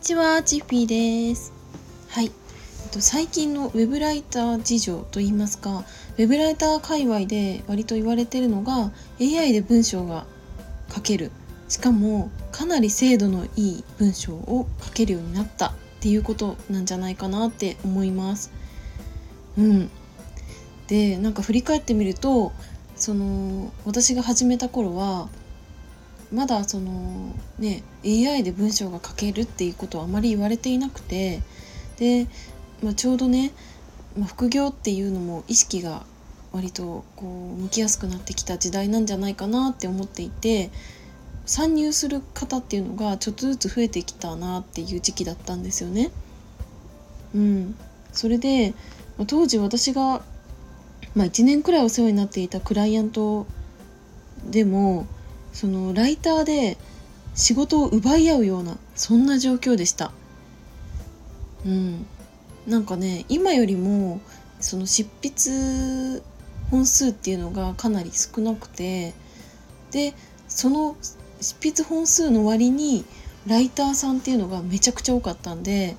ちは、チッフィーです。はい。最近のウェブライター事情といいますか、ウェブライター界隈で割と言われてるのが AI で文章が書ける。しかもかなり精度のいい文章を書けるようになったっていうことなんじゃないかなって思います。うん。で、なんか振り返ってみると、その私が始めた頃はまだそのね AI で文章が書けるっていうことはあまり言われていなくてで、まあ、ちょうどね、まあ、副業っていうのも意識が割とこう向きやすくなってきた時代なんじゃないかなって思っていて参入する方っていうのがちょっとずつ増えてきたなっていう時期だったんですよね。うん、それで当時私が、まあ、1年くらいお世話になっていたクライアントでもそのライターで仕事を奪い合うようなそんな状況でした。うん。なんかね今よりもその執筆本数っていうのがかなり少なくてでその執筆本数の割にライターさんっていうのがめちゃくちゃ多かったんで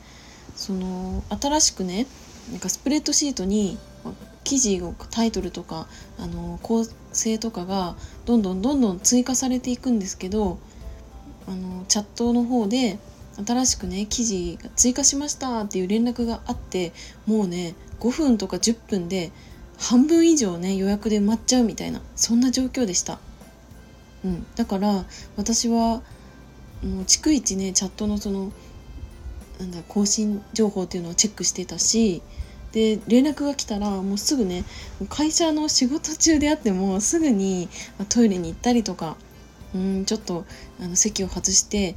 その新しくねなんかスプレッドシートに記事をタイトルとかあの構成とかがどんどんどんどん追加されていくんですけどあのチャットの方で新しくね記事が追加しましたっていう連絡があってもうね5分とか10分で半分以上ね予約で埋まっちゃうみたいなそんな状況でした。うん、だから私はもう逐一ねチャットのそのなんだ更新情報っていうのをチェックしてたしで連絡が来たらもうすぐね会社の仕事中であってもすぐにトイレに行ったりとかうんちょっとあの席を外して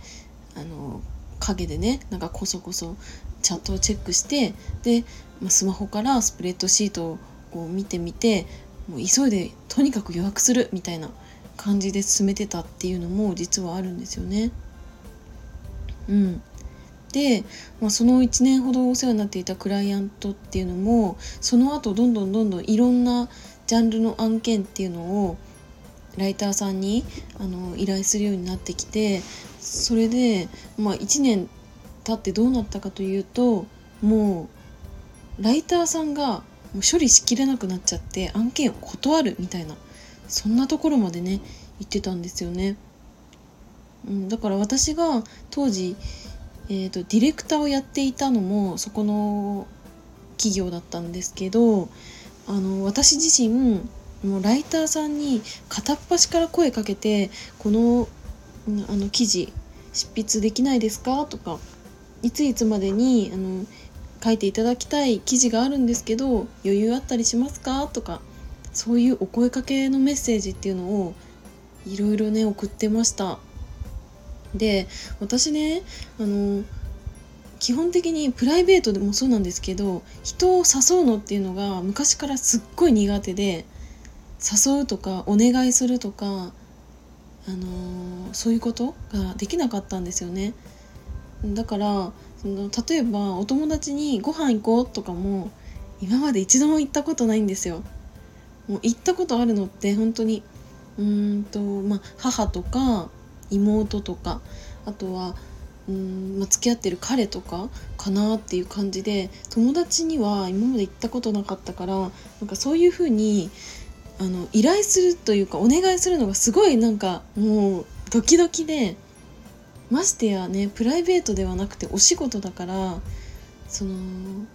あの影でねなんかこそこそチャットをチェックしてで、まスマホからスプレッドシートをこう見てみてもう急いでとにかく予約するみたいな感じで進めてたっていうのも実はあるんですよね。うん、まあ、その1年ほどお世話になっていたクライアントっていうのもその後どんどんどんどんいろんなジャンルの案件っていうのをライターさんにあの依頼するようになってきてそれで、まあ、1年経ってどうなったかというともうライターさんがもう処理しきれなくなっちゃって案件を断るみたいなそんなところまでね言ってたんですよね。うん、だから私が当時えーと、ディレクターをやっていたのもそこの企業だったんですけどあの私自身もうライターさんに片っ端から声かけてこのあの記事執筆できないですか？とかいついつまでにあの書いていただきたい記事があるんですけど余裕あったりしますか？とかそういうお声かけのメッセージっていうのをいろいろね送ってました。で私ねあの基本的にプライベートでもそうなんですけど人を誘うのっていうのが昔からすっごい苦手で誘うとかお願いするとか、あの、そういうことができなかったんですよね。だからその例えばお友達にご飯行こうとかも今まで一度も行ったことないんですよ。もう行ったことあるのって本当にうーんとまあ母とか妹とかあとはうん、まあ、付き合ってる彼とかかなっていう感じで友達には今まで行ったことなかったからなんかそういう風にあの依頼するというかお願いするのがすごいなんかもうドキドキでましてやねプライベートではなくてお仕事だからそのも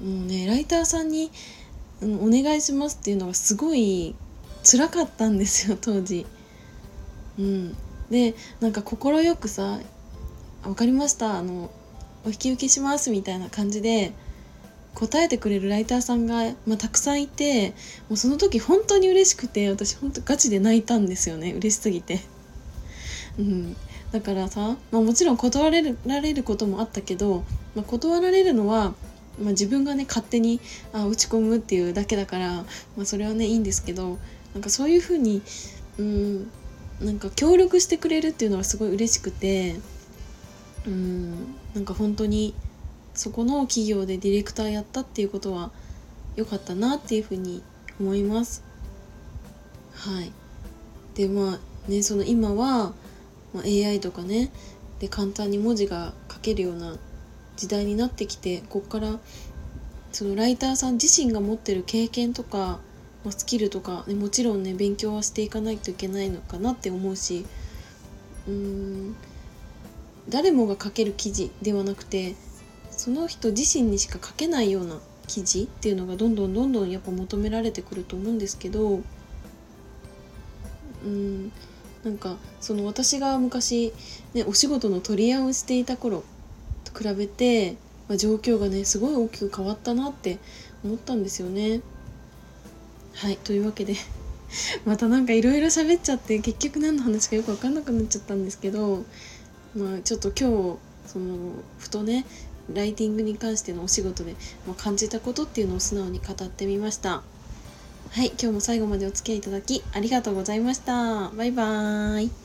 うねライターさんに、うん、お願いしますっていうのがすごい辛かったんですよ当時。うん、でなんか快くさ「分かりましたあのお引き受けします」みたいな感じで答えてくれるライターさんが、まあ、たくさんいてもうその時本当に嬉しくて私本当ガチで泣いたんですよね嬉しすぎて。うん、だからさ、まあ、もちろん断られることもあったけど、まあ、断られるのは、まあ、自分がね勝手にあ打ち込むっていうだけだから、まあ、それはねいいんですけどなんかそういうふうにうんなんか協力してくれるっていうのがすごい嬉しくてうんなんか本当にそこの企業でディレクターやったっていうことは良かったなっていうふうに思います。はいでまあねその今は、ま、AI とかねで簡単に文字が書けるような時代になってきてこっからそのライターさん自身が持ってる経験とか、まあ、スキルとか、ね、もちろんね勉強はしていかないといけないのかなって思うしうーん誰もが書ける記事ではなくてその人自身にしか書けないような記事っていうのがどんどんどんどんやっぱ求められてくると思うんですけどうんなんかその私が昔、ね、お仕事の取り合いをしていた頃と比べて、まあ、状況がねすごい大きく変わったなって思ったんですよね。はいというわけで またなんかいろいろ喋っちゃって結局何の話かよく分かんなくなっちゃったんですけど、まあ、ちょっと今日そのふとねライティングに関してのお仕事で、ま感じたことっていうのを素直に語ってみました。はい今日も最後までお付き合いいただきありがとうございました。バイバーイ。